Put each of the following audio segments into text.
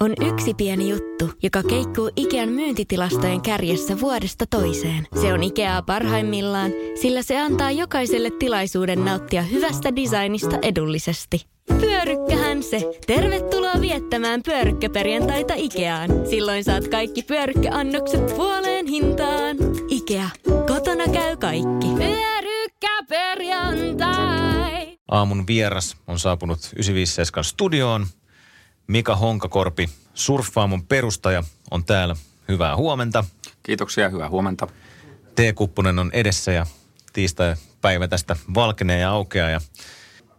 on yksi pieni juttu, joka keikkuu Ikean myyntitilastojen kärjessä vuodesta toiseen. Se on Ikeaa parhaimmillaan, sillä se antaa jokaiselle tilaisuuden nauttia hyvästä designista edullisesti. Pyörykkähän se! Tervetuloa viettämään pyörykkäperjantaita Ikeaan. Silloin saat kaikki pyörykkäannokset puoleen hintaan. Ikea. Kotona käy kaikki. Pyörykkäperjantai! Aamun vieras on saapunut 957 studioon. Mika Honkakorpi, Surffaamon perustaja, on täällä. Hyvää huomenta. Kiitoksia, hyvää huomenta. T-kuppunen on edessä ja tiistai-päivä tästä valkenee ja aukeaa. Ja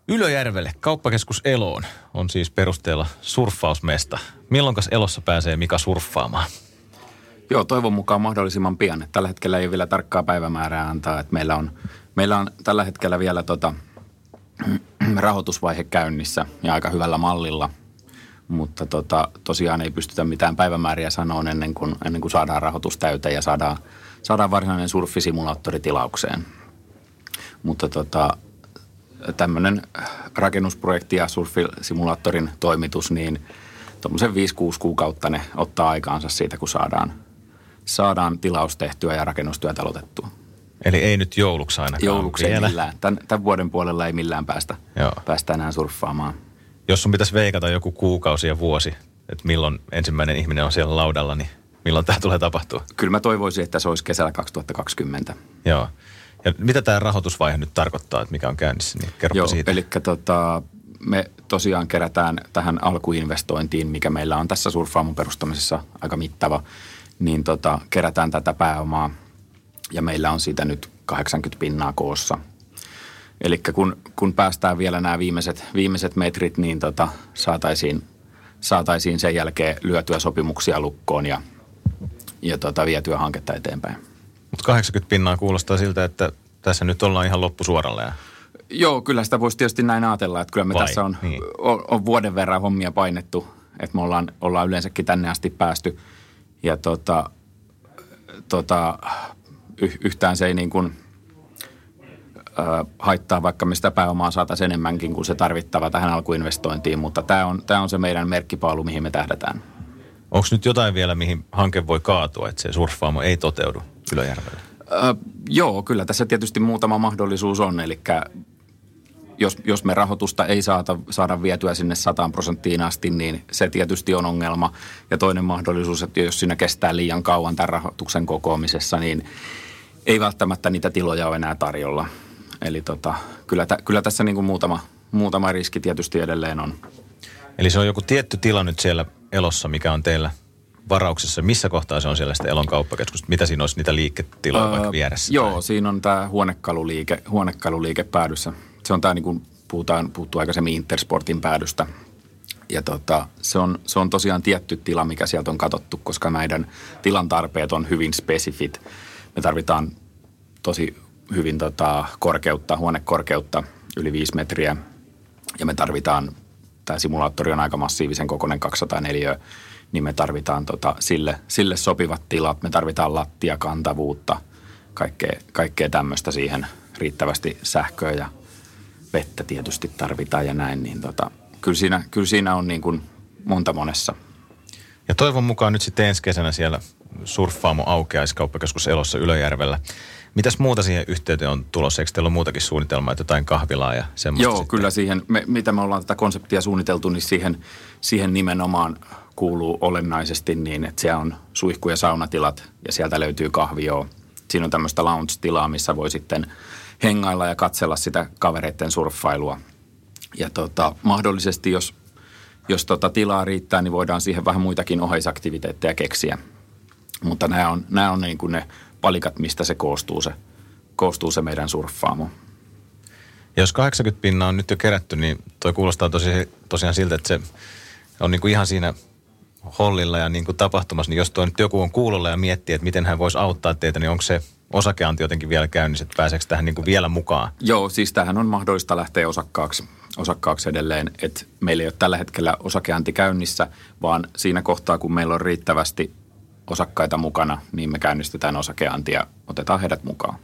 Ylöjärvelle, kauppakeskus Eloon, on siis perusteella surffausmesta. Milloinkas Elossa pääsee Mika surffaamaan? Joo, toivon mukaan mahdollisimman pian. Tällä hetkellä ei ole vielä tarkkaa päivämäärää antaa. Että meillä, on, meillä on tällä hetkellä vielä tota, rahoitusvaihe käynnissä ja aika hyvällä mallilla. Mutta tota, tosiaan ei pystytä mitään päivämääriä sanoa ennen kuin, ennen kuin saadaan rahoitus täyteen ja saadaan, saadaan varsinainen surfisimulaattori tilaukseen. Mutta tota, tämmöinen rakennusprojekti ja surfisimulaattorin toimitus, niin tuommoisen 5-6 kuukautta ne ottaa aikaansa siitä, kun saadaan, saadaan tilaus tehtyä ja rakennustyötä aloitettua. Eli ei nyt jouluksi ainakaan Jouluksi ei vielä. millään. Tän, tämän vuoden puolella ei millään päästä, Joo. päästä enää surffaamaan. Jos sun pitäisi veikata joku kuukausi ja vuosi, että milloin ensimmäinen ihminen on siellä laudalla, niin milloin tämä tulee tapahtua? Kyllä mä toivoisin, että se olisi kesällä 2020. Joo. Ja mitä tämä rahoitusvaihe nyt tarkoittaa, että mikä on käynnissä, niin kerro Joo, siitä. eli tota, me tosiaan kerätään tähän alkuinvestointiin, mikä meillä on tässä surffaamon perustamisessa aika mittava, niin tota, kerätään tätä pääomaa ja meillä on siitä nyt 80 pinnaa koossa. Eli kun, kun päästään vielä nämä viimeiset, viimeiset metrit, niin tota, saataisiin, saataisiin sen jälkeen lyötyä sopimuksia lukkoon ja, ja tota, vietyä hanketta eteenpäin. Mutta 80 pinnaa kuulostaa siltä, että tässä nyt ollaan ihan loppusuoralla. Ja... Joo, kyllä sitä voisi tietysti näin ajatella, että kyllä me Vai? tässä on, Niin. on, on vuoden verran hommia painettu, että me ollaan, ollaan yleensäkin tänne asti päästy. Ja tota, tota, y- yhtään se ei niin kuin, haittaa, vaikka me sitä pääomaa saataisiin enemmänkin kuin se tarvittava tähän alkuinvestointiin, mutta tämä on, tämä on se meidän merkkipaalu, mihin me tähdätään. Onko nyt jotain vielä, mihin hanke voi kaatua, että se surffaamo ei toteudu Ylöjärvellä? Ö, joo, kyllä tässä tietysti muutama mahdollisuus on, eli jos, jos me rahoitusta ei saata, saada vietyä sinne 100 prosenttiin asti, niin se tietysti on ongelma. Ja toinen mahdollisuus, että jos siinä kestää liian kauan tämän rahoituksen kokoamisessa, niin ei välttämättä niitä tiloja ole enää tarjolla. Eli tota, kyllä, tä, kyllä tässä niin kuin muutama, muutama riski tietysti edelleen on. Eli se on joku tietty tila nyt siellä elossa, mikä on teillä varauksessa. Missä kohtaa se on siellä sitä elon kauppakeskusta? Mitä siinä olisi niitä liiketiloja vaikka vieressä? Joo, tai- siinä on tämä huonekaluliike, huonekaluliike päädyssä. Se on tämä, niin kuin puhutaan, puhuttu aikaisemmin Intersportin päädystä. Ja tota, se, on, se on tosiaan tietty tila, mikä sieltä on katsottu, koska meidän tilan tarpeet on hyvin spesifit. Me tarvitaan tosi hyvin tota, korkeutta, huonekorkeutta, yli 5 metriä. Ja me tarvitaan, tämä simulaattori on aika massiivisen kokoinen 204, niin me tarvitaan tota, sille, sille sopivat tilat. Me tarvitaan lattia, kantavuutta, kaikkea, kaikkea tämmöistä siihen riittävästi sähköä ja vettä tietysti tarvitaan ja näin. Niin tota, kyllä, siinä, kyllä siinä on niin kuin monta monessa. Ja toivon mukaan nyt sitten ensi kesänä siellä surffaamo aukeaiskauppakeskus Elossa Ylöjärvellä. Mitäs muuta siihen yhteyteen on tulossa? Eikö teillä ole muutakin suunnitelmaa, että jotain kahvilaa ja semmoista? Joo, sitten? kyllä siihen, me, mitä me ollaan tätä konseptia suunniteltu, niin siihen, siihen nimenomaan kuuluu olennaisesti niin, että siellä on suihku- ja saunatilat ja sieltä löytyy kahvioa. Siinä on tämmöistä lounge-tilaa, missä voi sitten hengailla ja katsella sitä kavereiden surffailua. Ja tota, mahdollisesti, jos, jos tota tilaa riittää, niin voidaan siihen vähän muitakin oheisaktiviteetteja keksiä. Mutta nämä on, nämä on niin kuin ne palikat, mistä se koostuu se, koostuu se meidän surffaamo. Ja jos 80 pinnaa on nyt jo kerätty, niin toi kuulostaa tosi, tosiaan siltä, että se on niin kuin ihan siinä hollilla ja niin kuin tapahtumassa. Niin jos tuo nyt joku on kuulolla ja miettii, että miten hän voisi auttaa teitä, niin onko se osakeanti jotenkin vielä käynnissä, että pääseekö tähän niin kuin vielä mukaan? Joo, siis tähän on mahdollista lähteä osakkaaksi, osakkaaksi edelleen. että meillä ei ole tällä hetkellä osakeanti käynnissä, vaan siinä kohtaa, kun meillä on riittävästi osakkaita mukana, niin me käynnistetään osakeanti ja otetaan heidät mukaan.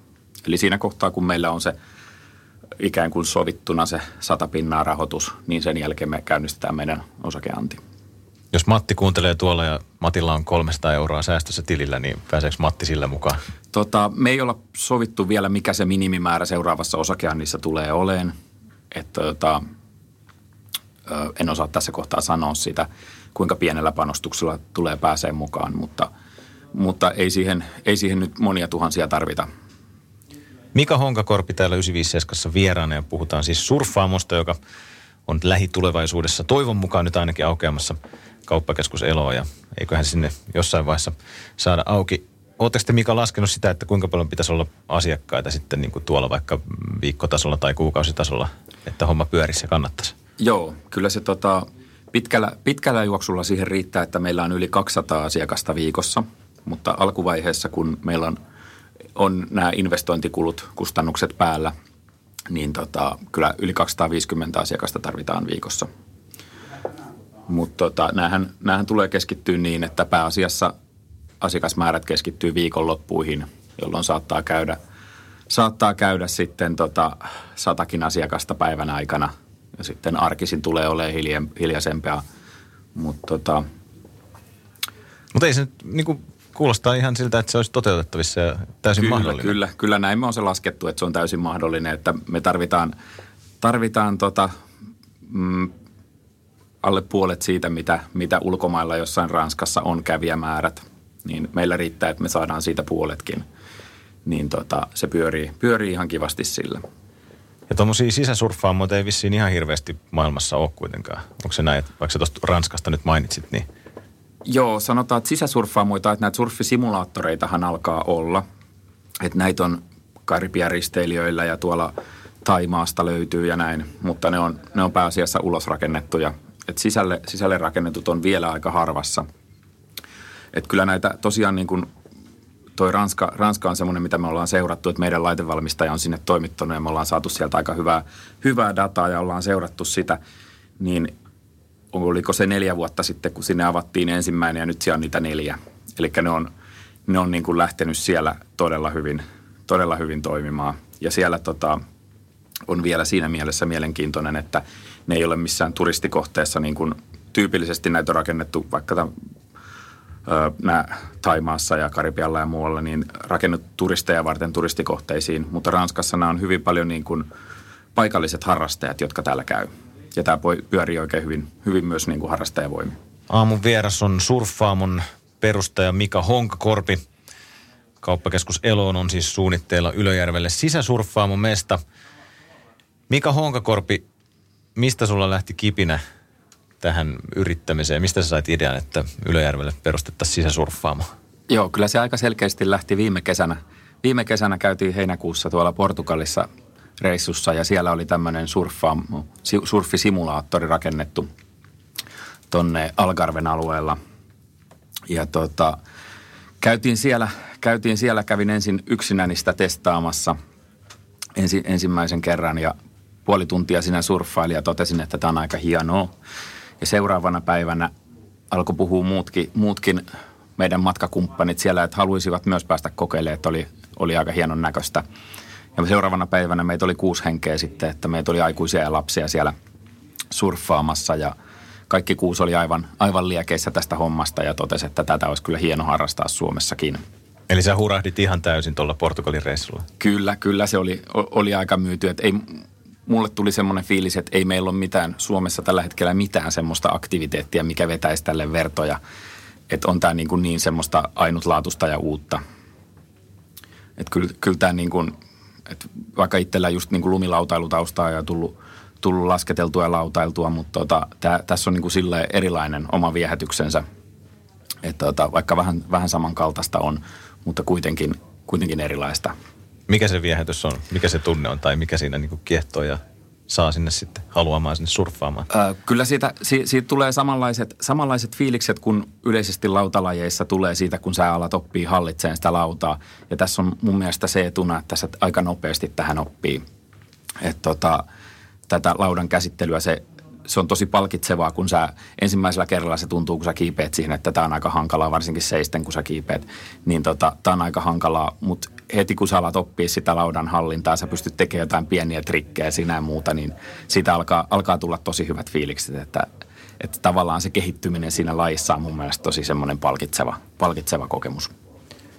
Eli siinä kohtaa, kun meillä on se ikään kuin sovittuna se sata pinnaa rahoitus, niin sen jälkeen me käynnistetään meidän osakeanti. Jos Matti kuuntelee tuolla ja Matilla on 300 euroa säästössä tilillä, niin pääseekö Matti sillä mukaan? Tota, me ei olla sovittu vielä, mikä se minimimäärä seuraavassa osakeannissa tulee oleen. Että tota, en osaa tässä kohtaa sanoa sitä, kuinka pienellä panostuksella tulee pääsee mukaan, mutta, mutta ei, siihen, ei siihen nyt monia tuhansia tarvita. Mika Honkakorpi täällä 957 vieraana ja puhutaan siis surffaamosta, joka on lähitulevaisuudessa toivon mukaan nyt ainakin aukeamassa kauppakeskus Eloa ja eiköhän sinne jossain vaiheessa saada auki. Oletteko te Mika laskenut sitä, että kuinka paljon pitäisi olla asiakkaita sitten niin kuin tuolla vaikka viikkotasolla tai kuukausitasolla, että homma pyörisi ja kannattaisi? Joo, kyllä se tota, pitkällä, pitkällä juoksulla siihen riittää, että meillä on yli 200 asiakasta viikossa, mutta alkuvaiheessa kun meillä on, on nämä investointikulut, kustannukset päällä, niin tota, kyllä yli 250 asiakasta tarvitaan viikossa. Mutta tota, näähän, näähän tulee keskittyä niin, että pääasiassa asiakasmäärät keskittyy viikonloppuihin, jolloin saattaa käydä, saattaa käydä sitten tota, satakin asiakasta päivän aikana. Ja sitten arkisin tulee olemaan hilje, hiljaisempaa. Mutta tota, Mut ei se nyt niin kuin kuulostaa ihan siltä, että se olisi toteutettavissa ja täysin kyllä, mahdollinen. Kyllä, kyllä näin me on se laskettu, että se on täysin mahdollinen, että me tarvitaan, tarvitaan tota, mm, alle puolet siitä, mitä, mitä ulkomailla jossain Ranskassa on kävijämäärät, niin meillä riittää, että me saadaan siitä puoletkin. Niin tota, se pyörii, pyörii ihan kivasti sillä. Ja tuommoisia sisäsurffaamoita ei vissiin ihan hirveästi maailmassa ole kuitenkaan. Onko se näin, että vaikka tuosta Ranskasta nyt mainitsit, niin... Joo, sanotaan, että sisäsurffaamoita, että näitä surfisimulaattoreitahan alkaa olla. Että näitä on Karibian ja tuolla Taimaasta löytyy ja näin, mutta ne on, ne on pääasiassa ulosrakennettuja että sisälle, sisälle rakennetut on vielä aika harvassa. Että kyllä näitä tosiaan niin kuin toi Ranska, Ranska on semmoinen, mitä me ollaan seurattu, että meidän laitevalmistaja on sinne toimittanut ja me ollaan saatu sieltä aika hyvää, hyvää dataa ja ollaan seurattu sitä, niin oliko se neljä vuotta sitten, kun sinne avattiin ensimmäinen ja nyt siellä on niitä neljä. Eli ne on, ne on niin kuin lähtenyt siellä todella hyvin, todella hyvin toimimaan. Ja siellä tota, on vielä siinä mielessä mielenkiintoinen, että ne ei ole missään turistikohteessa niin kuin tyypillisesti näitä on rakennettu vaikka tämän, nämä Taimaassa ja Karibialla ja muualla, niin rakennut turisteja varten turistikohteisiin, mutta Ranskassa nämä on hyvin paljon niin kuin paikalliset harrastajat, jotka täällä käy. Ja tämä pyörii oikein hyvin, hyvin myös niin kuin harrastajavoimi. Aamun vieras on surffaamon perustaja Mika Honkakorpi. Kauppakeskus Eloon on siis suunnitteilla Ylöjärvelle sisäsurffaamon mesta. Mika Honkakorpi, mistä sulla lähti kipinä tähän yrittämiseen? Mistä sä sait idean, että Ylöjärvelle perustettaisiin sisäsurffaamo? Joo, kyllä se aika selkeästi lähti viime kesänä. Viime kesänä käytiin heinäkuussa tuolla Portugalissa reissussa ja siellä oli tämmöinen surffaamo, surfisimulaattori rakennettu tonne Algarven alueella. Ja tota, käytiin siellä, käytiin siellä, kävin ensin yksinäni sitä testaamassa ensi, ensimmäisen kerran ja puoli tuntia sinä surffailin ja totesin, että tämä on aika hienoa. Ja seuraavana päivänä alkoi puhua muutkin, muutkin meidän matkakumppanit siellä, että haluaisivat myös päästä kokeilemaan, että oli, oli aika hienon näköistä. Ja seuraavana päivänä meitä oli kuusi henkeä sitten, että meitä oli aikuisia ja lapsia siellä surffaamassa ja kaikki kuusi oli aivan, aivan liekeissä tästä hommasta ja totesi, että tätä olisi kyllä hieno harrastaa Suomessakin. Eli sä hurahdit ihan täysin tuolla Portugalin reissulla? Kyllä, kyllä se oli, oli aika myyty. Että ei, mulle tuli semmoinen fiilis, että ei meillä ole mitään Suomessa tällä hetkellä mitään semmoista aktiviteettia, mikä vetäisi tälle vertoja. Että on tämä niin, kuin niin semmoista ainutlaatusta ja uutta. Että kyllä, kyllä tämä niin kuin, että vaikka itsellä just niin kuin lumilautailutaustaa ja tullut, tullut lasketeltua ja lautailtua, mutta tota, tää, tässä on niin kuin erilainen oma viehätyksensä. Että tota, vaikka vähän, vähän samankaltaista on, mutta kuitenkin, kuitenkin erilaista. Mikä se viehätys on? Mikä se tunne on? Tai mikä siinä niin kiehtoo ja saa sinne sitten haluamaan sinne surffaamaan? Äh, kyllä siitä, si, siitä tulee samanlaiset, samanlaiset fiilikset kuin yleisesti lautalajeissa tulee siitä, kun sä alat oppii hallitseen sitä lautaa. Ja tässä on mun mielestä se etuna, että tässä aika nopeasti tähän oppii. Että tota, tätä laudan käsittelyä se se on tosi palkitsevaa, kun sä ensimmäisellä kerralla se tuntuu, kun sä kiipeät siihen, että tämä on aika hankalaa, varsinkin seisten, kun sä kiipeät, niin tota, tämä on aika hankalaa, mutta heti kun sä alat oppia sitä laudan hallintaa, sä pystyt tekemään jotain pieniä trikkejä sinä ja muuta, niin siitä alkaa, alkaa tulla tosi hyvät fiilikset, että, että tavallaan se kehittyminen siinä lajissa on mun mielestä tosi semmoinen palkitseva, palkitseva kokemus.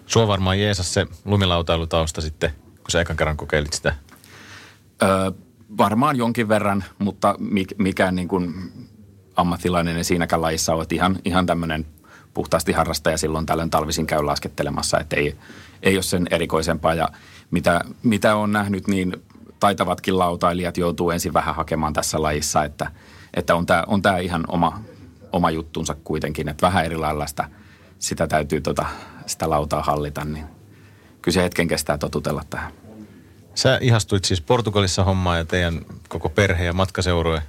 Sua varmaan jeesas se lumilautailutausta sitten, kun sä ekan kerran kokeilit sitä. Öö, varmaan jonkin verran, mutta mikään niin kuin ammattilainen ei siinäkään lajissa ole. Ihan, ihan tämmöinen puhtaasti harrastaja silloin tällöin talvisin käy laskettelemassa, että ei, ei ole sen erikoisempaa. Ja mitä, mitä on nähnyt, niin taitavatkin lautailijat joutuu ensin vähän hakemaan tässä lajissa, että, että on tämä on tää ihan oma, oma juttunsa kuitenkin, että vähän erilailla sitä, sitä täytyy tota, sitä lautaa hallita, niin kyllä se hetken kestää totutella tähän. Sä ihastuit siis Portugalissa hommaa ja teidän koko perhe ja matkaseurue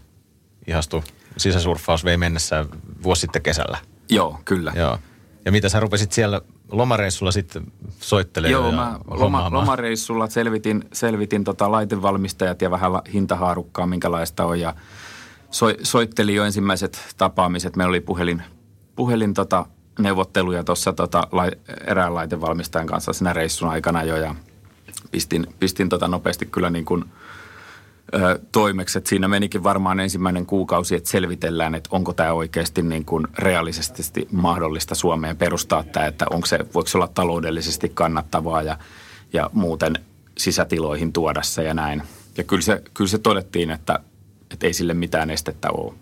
ihastui sisäsurffaus vei mennessään vuosi sitten kesällä. Joo, kyllä. Joo. Ja mitä sä rupesit siellä lomareissulla sitten soittelemaan Joo, mä loma, lomareissulla selvitin, selvitin tota laitevalmistajat ja vähän hintahaarukkaa, minkälaista on. Ja so, soittelin jo ensimmäiset tapaamiset. Meillä oli puhelin, puhelin tota, neuvotteluja tuossa tota, la, erään laitevalmistajan kanssa siinä reissun aikana jo. Ja pistin, pistin tota nopeasti kyllä niin kuin – toimeksi. Että siinä menikin varmaan ensimmäinen kuukausi, että selvitellään, että onko tämä oikeasti niin kuin realistisesti mahdollista Suomeen perustaa tämä, että onko se, voiko se olla taloudellisesti kannattavaa ja, ja muuten sisätiloihin tuoda se ja näin. Ja kyllä se, kyllä se todettiin, että, että ei sille mitään estettä ole.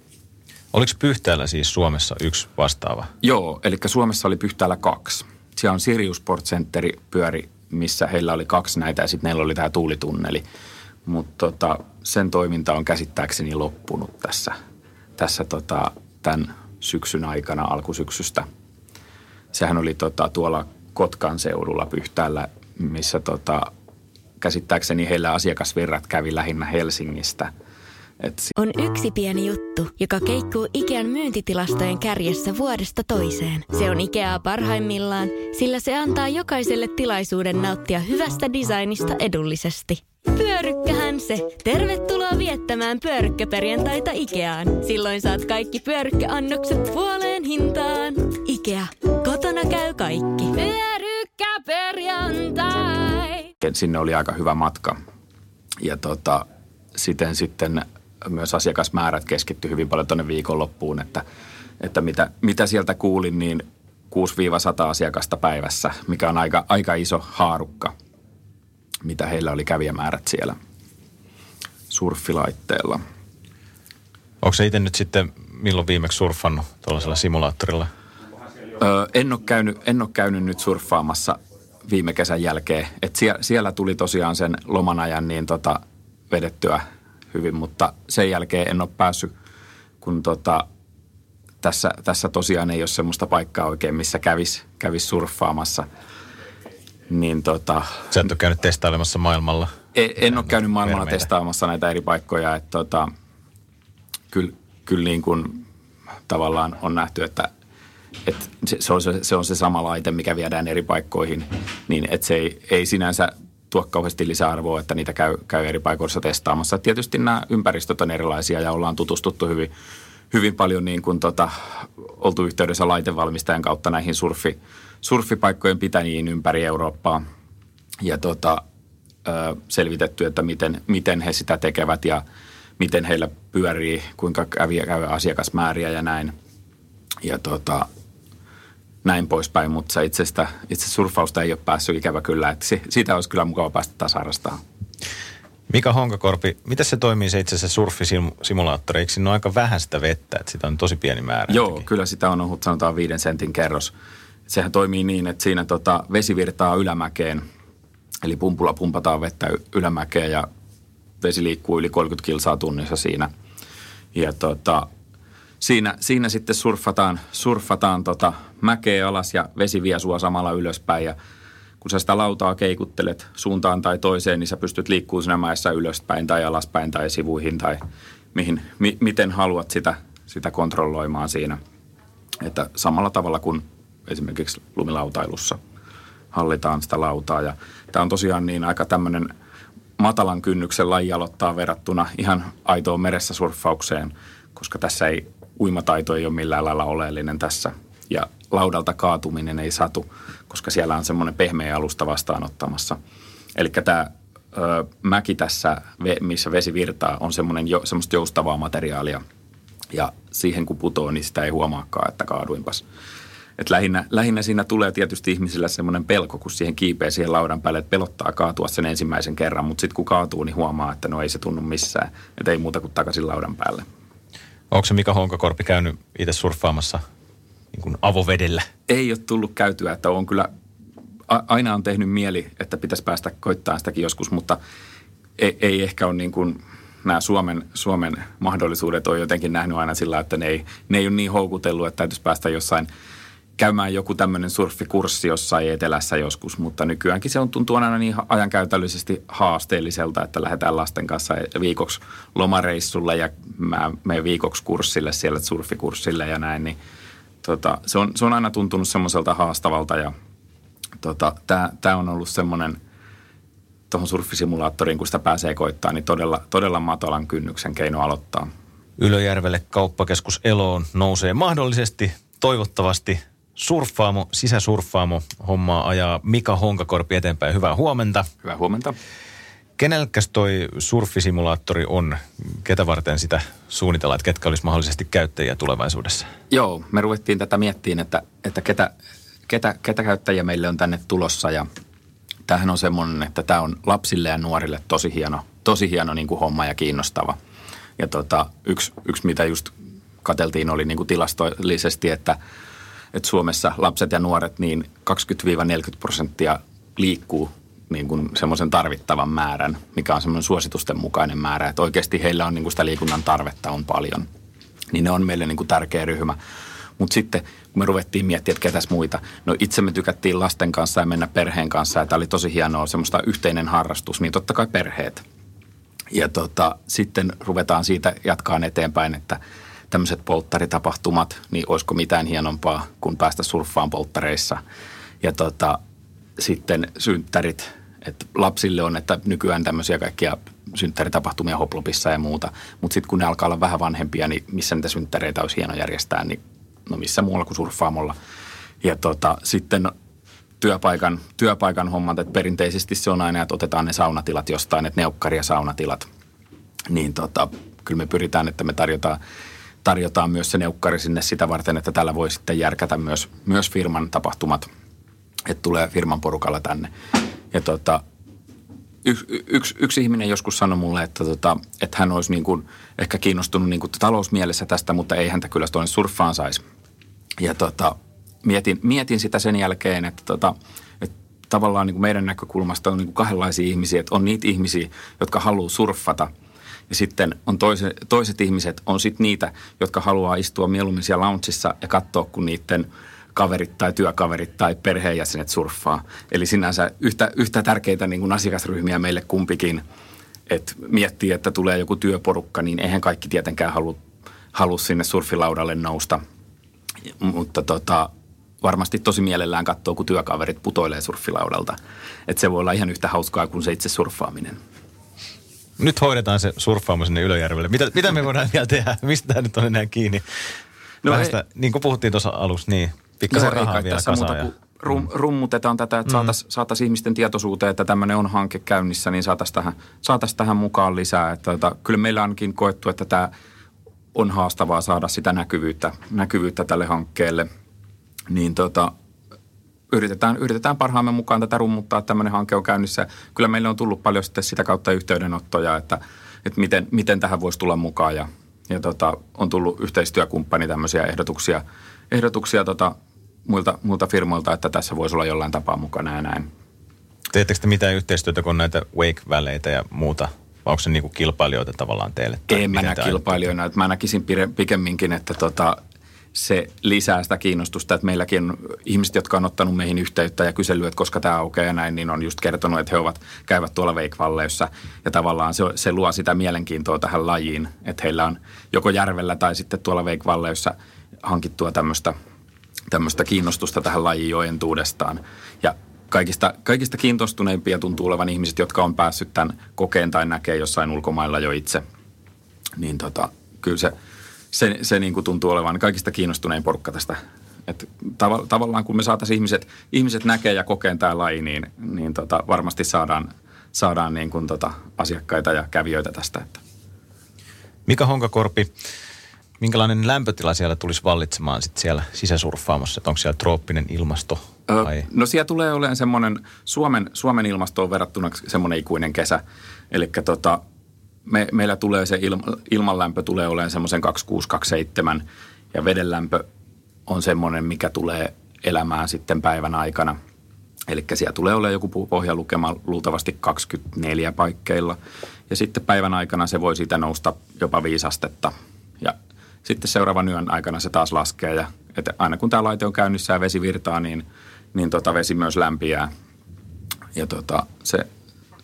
Oliko Pyhtäällä siis Suomessa yksi vastaava? Joo, eli Suomessa oli Pyhtäällä kaksi. Siellä on Sirius Sport Centeri pyöri, missä heillä oli kaksi näitä ja sitten neillä oli tämä tuulitunneli. Mutta tota, sen toiminta on käsittääkseni loppunut tässä, tässä tota, tämän syksyn aikana, alkusyksystä. Sehän oli tota, tuolla Kotkan seudulla Pyhtäällä, missä tota, käsittääkseni heillä asiakasvirrat kävi lähinnä Helsingistä. Et... On yksi pieni juttu, joka keikkuu Ikean myyntitilastojen kärjessä vuodesta toiseen. Se on Ikeaa parhaimmillaan, sillä se antaa jokaiselle tilaisuuden nauttia hyvästä designista edullisesti. Pyörykkähän se. Tervetuloa viettämään pyörykkäperjantaita Ikeaan. Silloin saat kaikki pyörykkäannokset puoleen hintaan. Ikea. Kotona käy kaikki. Pyörykkäperjantai. Sinne oli aika hyvä matka. Ja tota, siten sitten myös asiakasmäärät keskitty hyvin paljon tuonne viikonloppuun, että, että mitä, mitä sieltä kuulin, niin 6-100 asiakasta päivässä, mikä on aika, aika iso haarukka – mitä heillä oli kävijämäärät siellä surfilaitteella. Onko se itse nyt sitten milloin viimeksi surffannut tuollaisella simulaattorilla? Öö, en, ole käynyt, en ole käynyt nyt surffaamassa viime kesän jälkeen. Et siellä, siellä tuli tosiaan sen loman ajan niin tota, vedettyä hyvin, mutta sen jälkeen en ole päässyt, kun tota, tässä, tässä tosiaan ei ole semmoista paikkaa oikein, missä kävis, kävis surffaamassa – niin tota, Sä et ole käynyt testailemassa maailmalla? En, en ole käynyt maailmalla vermeitä. testaamassa näitä eri paikkoja. Että tota, kyllä, kyllä niin kuin tavallaan on nähty, että, että se, on se, se on se sama laite, mikä viedään eri paikkoihin. Niin että se ei, ei sinänsä tuo kauheasti lisäarvoa, että niitä käy, käy eri paikoissa testaamassa. Tietysti nämä ympäristöt on erilaisia ja ollaan tutustuttu hyvin, hyvin paljon niin kuin tota, oltu yhteydessä laitevalmistajan kautta näihin surfi, surfipaikkojen pitäjiin ympäri Eurooppaa ja tota, ö, selvitetty, että miten, miten he sitä tekevät ja miten heillä pyörii, kuinka kävi, käy asiakasmääriä ja näin. Ja tota, näin poispäin, mutta itse, sitä, itse surfausta ei ole päässyt ikävä kyllä, että siitä olisi kyllä mukava päästä taas harrastamaan. Mika Honkakorpi, miten se toimii se itse asiassa surfisimulaattori? Eikö siinä ole aika vähän sitä vettä, että sitä on tosi pieni määrä? Joo, jotenkin? kyllä sitä on ollut sanotaan viiden sentin kerros. Sehän toimii niin, että siinä tota vesi virtaa ylämäkeen, eli pumpulla pumpataan vettä ylämäkeen ja vesi liikkuu yli 30 kilsaa tunnissa siinä. Ja tota, siinä, siinä sitten surfataan, surfataan tota mäkeä alas ja vesi vie sua samalla ylöspäin ja – kun sä sitä lautaa keikuttelet suuntaan tai toiseen, niin sä pystyt liikkumaan siinä mäessä ylöspäin tai alaspäin tai sivuihin tai mihin, mi, miten haluat sitä, sitä kontrolloimaan siinä. Että samalla tavalla kuin esimerkiksi lumilautailussa hallitaan sitä lautaa. Ja tämä on tosiaan niin aika tämmöinen matalan kynnyksen laji aloittaa verrattuna ihan aitoon meressä surffaukseen, koska tässä ei uimataito ei ole millään lailla oleellinen tässä. Ja laudalta kaatuminen ei satu koska siellä on semmoinen pehmeä alusta vastaanottamassa. Eli tämä ö, mäki tässä, missä vesi virtaa, on semmoinen jo, semmoista joustavaa materiaalia, Ja siihen kun putoo, niin sitä ei huomaakaan, että kaaduinpas. Et lähinnä, lähinnä siinä tulee tietysti ihmisillä semmoinen pelko, kun siihen kiipee siihen laudan päälle, että pelottaa kaatua sen ensimmäisen kerran, mutta sitten kun kaatuu, niin huomaa, että no ei se tunnu missään. Että ei muuta kuin takaisin laudan päälle. Onko se Mika Honkakorpi käynyt itse surffaamassa niin kuin avovedellä? Ei ole tullut käytyä, että on kyllä, aina on tehnyt mieli, että pitäisi päästä koittaa sitäkin joskus, mutta ei, ei ehkä ole niin kuin, nämä Suomen, Suomen mahdollisuudet on jotenkin nähnyt aina sillä, että ne ei, ne ei ole niin houkutellut, että täytyisi päästä jossain käymään joku tämmöinen surfikurssi jossain etelässä joskus, mutta nykyäänkin se on tuntuu aina niin ajankäytöllisesti haasteelliselta, että lähdetään lasten kanssa viikoksi lomareissulle ja mä menen viikoksi kurssille siellä surfikurssille ja näin, niin tota, se, on, se on aina tuntunut semmoiselta haastavalta ja tota, tämä on ollut semmoinen – tuohon surfisimulaattoriin, kun sitä pääsee koittaa, niin todella, todella matalan kynnyksen keino aloittaa. Ylöjärvelle kauppakeskus Eloon nousee mahdollisesti, toivottavasti surffaamo, sisäsurffaamo hommaa ajaa Mika Honkakorpi eteenpäin. Hyvää huomenta. Hyvää huomenta. Kenelläkäs toi surfisimulaattori on? Ketä varten sitä suunnitellaan, että ketkä olisi mahdollisesti käyttäjiä tulevaisuudessa? Joo, me ruvettiin tätä miettiin, että, että ketä, ketä, ketä käyttäjiä meille on tänne tulossa ja – tämähän on semmoinen, että tämä on lapsille ja nuorille tosi hieno, tosi hieno niin kuin homma ja kiinnostava. Ja tota, yksi, yksi, mitä just kateltiin, oli niin kuin tilastollisesti, että, että Suomessa lapset ja nuoret niin 20-40 prosenttia liikkuu niin kuin semmoisen tarvittavan määrän, mikä on semmoinen suositusten mukainen määrä. Että oikeasti heillä on niin kuin sitä liikunnan tarvetta on paljon. Niin ne on meille niin kuin tärkeä ryhmä. Mutta sitten kun me ruvettiin miettimään, että ketäs muita. No itse me tykättiin lasten kanssa ja mennä perheen kanssa ja tämä oli tosi hienoa, semmoista yhteinen harrastus, niin totta kai perheet. Ja tota, sitten ruvetaan siitä jatkaa eteenpäin, että tämmöiset polttaritapahtumat, niin olisiko mitään hienompaa kuin päästä surffaan polttareissa. Ja tota, sitten synttärit, että lapsille on, että nykyään tämmöisiä kaikkia synttäritapahtumia hoplopissa ja muuta. Mutta sitten kun ne alkaa olla vähän vanhempia, niin missä niitä synttäreitä olisi hieno järjestää, niin no missä muualla kuin surffaamolla. Ja tota, sitten työpaikan, työpaikan hommat, että perinteisesti se on aina, että otetaan ne saunatilat jostain, että neukkari- ja saunatilat. Niin tota, kyllä me pyritään, että me tarjotaan, tarjotaan myös se neukkari sinne sitä varten, että tällä voi sitten järkätä myös, myös firman tapahtumat, että tulee firman porukalla tänne. Ja tota, yksi, yksi, yksi ihminen joskus sanoi mulle, että, tota, että hän olisi niin kuin ehkä kiinnostunut niin kuin talousmielessä tästä, mutta ei häntä kyllä tuonne surffaan saisi. Ja tota, mietin, mietin sitä sen jälkeen, että, tota, että tavallaan niin kuin meidän näkökulmasta on niin kuin kahdenlaisia ihmisiä. Että on niitä ihmisiä, jotka haluaa surffata – ja sitten on toiset, toiset ihmiset, on sitten niitä, jotka haluaa istua mieluummin siellä loungeissa ja katsoa, kun niiden – kaverit tai työkaverit tai perheenjäsenet surffaa. Eli sinänsä yhtä, yhtä tärkeitä niin kuin asiakasryhmiä meille kumpikin, että miettii, että tulee joku työporukka, niin eihän kaikki tietenkään halua, halua sinne surfilaudalle nousta. Mutta tota, varmasti tosi mielellään katsoo, kun työkaverit putoilee surfilaudalta. Että se voi olla ihan yhtä hauskaa kuin se itse surffaaminen. Nyt hoidetaan se surffaamo sinne Ylöjärvelle. Mitä, mitä me voidaan vielä tehdä? Mistä tämä nyt on enää kiinni? No Vähästä, ei, niin kuin puhuttiin tuossa alussa, niin pikkasen rahaa vielä tässä muuta, ja... rum, rummutetaan tätä, että mm. saataisiin saatais ihmisten tietoisuuteen, että tämmöinen on hanke käynnissä, niin saataisiin tähän, saatais tähän mukaan lisää. Että, että, kyllä meillä onkin koettu, että tämä on haastavaa saada sitä näkyvyyttä, näkyvyyttä tälle hankkeelle. Niin tota, yritetään, yritetään parhaamme mukaan tätä rummuttaa, että tämmöinen hanke on käynnissä. Kyllä meille on tullut paljon sitten sitä kautta yhteydenottoja, että, että miten, miten tähän voisi tulla mukaan ja, ja tota, on tullut yhteistyökumppani tämmöisiä ehdotuksia, ehdotuksia tota, muilta, muilta firmoilta, että tässä voisi olla jollain tapaa mukana ja näin. Teettekö te mitään yhteistyötä kuin näitä wake väleitä ja muuta? Vai onko se niin kuin kilpailijoita tavallaan teille? En mä näe kilpailijoina. Että mä näkisin pikemminkin, että tota, se lisää sitä kiinnostusta, että meilläkin ihmiset, jotka on ottanut meihin yhteyttä ja kysellyt, että koska tämä aukeaa ja näin, niin on just kertonut, että he ovat, käyvät tuolla Veikvalleissa. Ja tavallaan se, se luo sitä mielenkiintoa tähän lajiin, että heillä on joko järvellä tai sitten tuolla Veikvalleissa hankittua tämmöistä tämmöistä kiinnostusta tähän lajiin jo entuudestaan. Ja kaikista, kaikista kiinnostuneimpia tuntuu olevan ihmiset, jotka on päässyt tämän kokeen tai näkee jossain ulkomailla jo itse. Niin tota, kyllä se, se, se niin kuin tuntuu olevan kaikista kiinnostunein porukka tästä. Et tav- tavallaan kun me saataisiin ihmiset, ihmiset näkee ja kokeen tämä laji, niin, niin tota, varmasti saadaan, saadaan niin kuin tota asiakkaita ja kävijöitä tästä. Että. Mika Honkakorpi, minkälainen lämpötila siellä tulisi vallitsemaan sit siellä sisäsurffaamossa? Että onko siellä trooppinen ilmasto? Vai? Ö, no siellä tulee olemaan semmoinen Suomen, Suomen ilmastoon verrattuna semmoinen ikuinen kesä. Eli tota, me, meillä tulee se ilma, ilmanlämpö tulee olemaan semmoisen 2627 ja vedenlämpö on semmoinen, mikä tulee elämään sitten päivän aikana. Eli siellä tulee olemaan joku pohjalukema luultavasti 24 paikkeilla. Ja sitten päivän aikana se voi siitä nousta jopa viisastetta. Ja sitten seuraavan yön aikana se taas laskee. Ja että aina kun tämä laite on käynnissä ja vesi virtaa, niin, niin tota vesi myös lämpiää. Ja tota, se,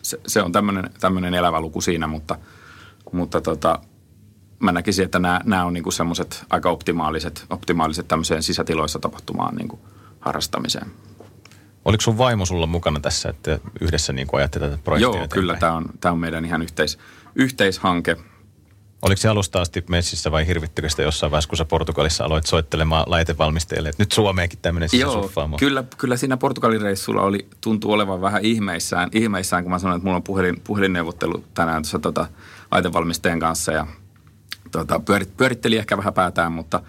se, se on tämmöinen elävä luku siinä, mutta, mutta tota, mä näkisin, että nämä, nämä on niinku semmoiset aika optimaaliset, optimaaliset tämmöiseen sisätiloissa tapahtumaan niinku harrastamiseen. Oliko sun vaimo sulla mukana tässä, että yhdessä niin ajatte tätä projektia Joo, eteenpäin? kyllä. Tämä on, tämä on meidän ihan yhteis, yhteishanke. Oliko se alusta asti messissä vai hirvittikö sitä jossain vaiheessa, kun sä Portugalissa aloit soittelemaan laitevalmistajille, että nyt Suomeenkin tämmöinen Joo, kyllä, kyllä siinä Portugalin reissulla oli, tuntuu olevan vähän ihmeissään, ihmeissään, kun mä sanoin, että mulla on puhelin, puhelinneuvottelu tänään tuossa tota, laitevalmistajan kanssa ja tota, pyörit, pyöritteli ehkä vähän päätään, mutta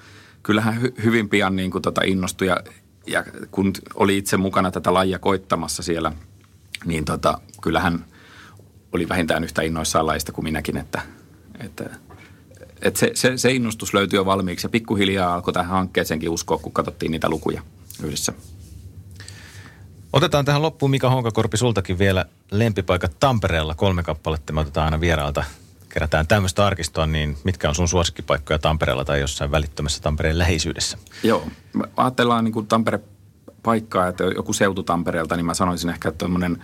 kyllähän hy, hyvin pian niin kuin, tota, innostui ja, ja kun oli itse mukana tätä lajia koittamassa siellä, niin tota, kyllähän oli vähintään yhtä innoissaan lajista kuin minäkin, että, että että se, se, se innostus löytyi jo valmiiksi ja pikkuhiljaa alkoi tähän hankkeeseenkin uskoa, kun katsottiin niitä lukuja yhdessä. Otetaan tähän loppuun Mika Honkakorpi sultakin vielä lempipaikat Tampereella. Kolme kappaletta me otetaan aina vieraalta kerätään tämmöistä arkistoa, niin mitkä on sun suosikkipaikkoja Tampereella tai jossain välittömässä Tampereen läheisyydessä? Joo, ajatellaan niin kuin Tampere paikkaa, että joku seutu Tampereelta, niin mä sanoisin ehkä, että tuommoinen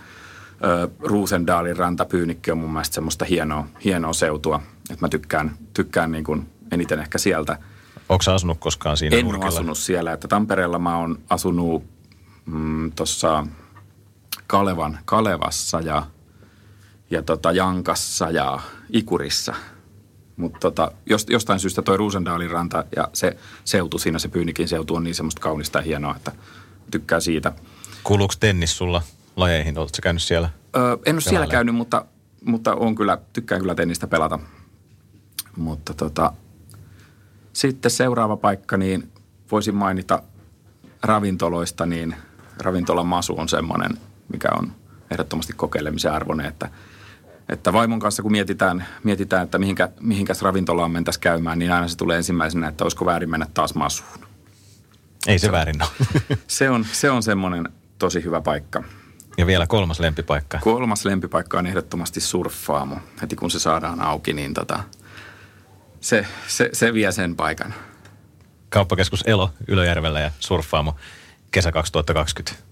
Ruusendaalin rantapyynikki on mun mielestä semmoista hienoa, hienoa seutua. Että mä tykkään, tykkään niin kuin eniten ehkä sieltä. Onko asunut koskaan siinä En ole asunut siellä. Että Tampereella mä oon asunut mm, tuossa Kalevan, Kalevassa ja ja tota Jankassa ja Ikurissa. Mutta tota, jostain syystä toi Ruusendaalin ranta ja se seutu siinä, se Pyynikin seutu on niin semmoista kaunista ja hienoa, että tykkää siitä. Kuuluuko tennis sulla lajeihin? Oletko käynyt siellä? Öö, en ole siellä käynyt, mutta, mutta on kyllä, tykkään kyllä tennistä pelata. Mutta tota, sitten seuraava paikka, niin voisin mainita ravintoloista, niin ravintolan Masu on semmoinen, mikä on ehdottomasti kokeilemisen arvoinen, että – että vaimon kanssa kun mietitään, mietitään että mihinkä, mihinkäs ravintolaan mentäisiin käymään, niin aina se tulee ensimmäisenä, että olisiko väärin mennä taas masuun. Ei se, se väärin ole. se on, se on semmoinen tosi hyvä paikka. Ja vielä kolmas lempipaikka. Kolmas lempipaikka on ehdottomasti surffaamo. Heti kun se saadaan auki, niin tota, se, se, se vie sen paikan. Kauppakeskus Elo Ylöjärvellä ja surffaamo kesä 2020.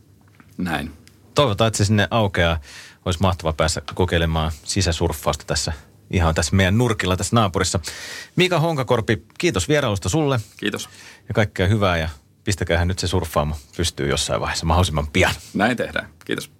Näin. Toivotaan, että se sinne aukeaa olisi mahtava päästä kokeilemaan sisäsurffausta tässä ihan tässä meidän nurkilla tässä naapurissa. Mika Honkakorpi, kiitos vierailusta sulle. Kiitos. Ja kaikkea hyvää ja pistäkäähän nyt se surffaamo pystyy jossain vaiheessa mahdollisimman pian. Näin tehdään. Kiitos.